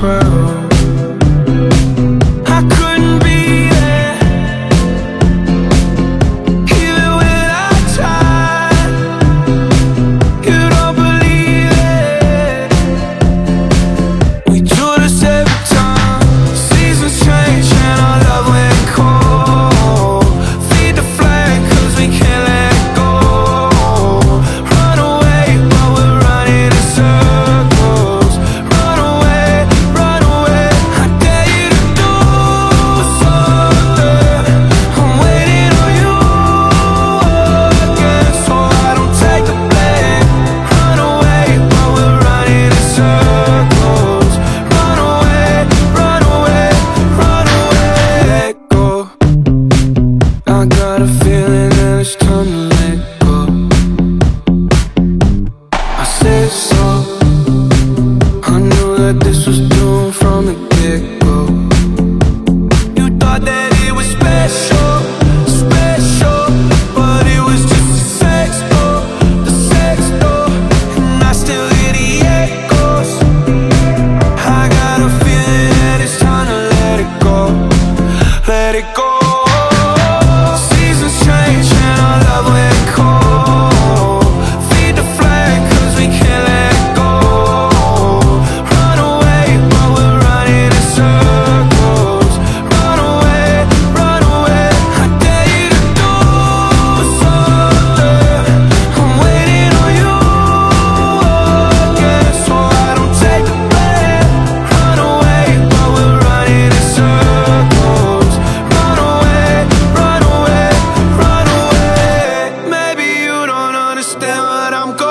proud. What I'm going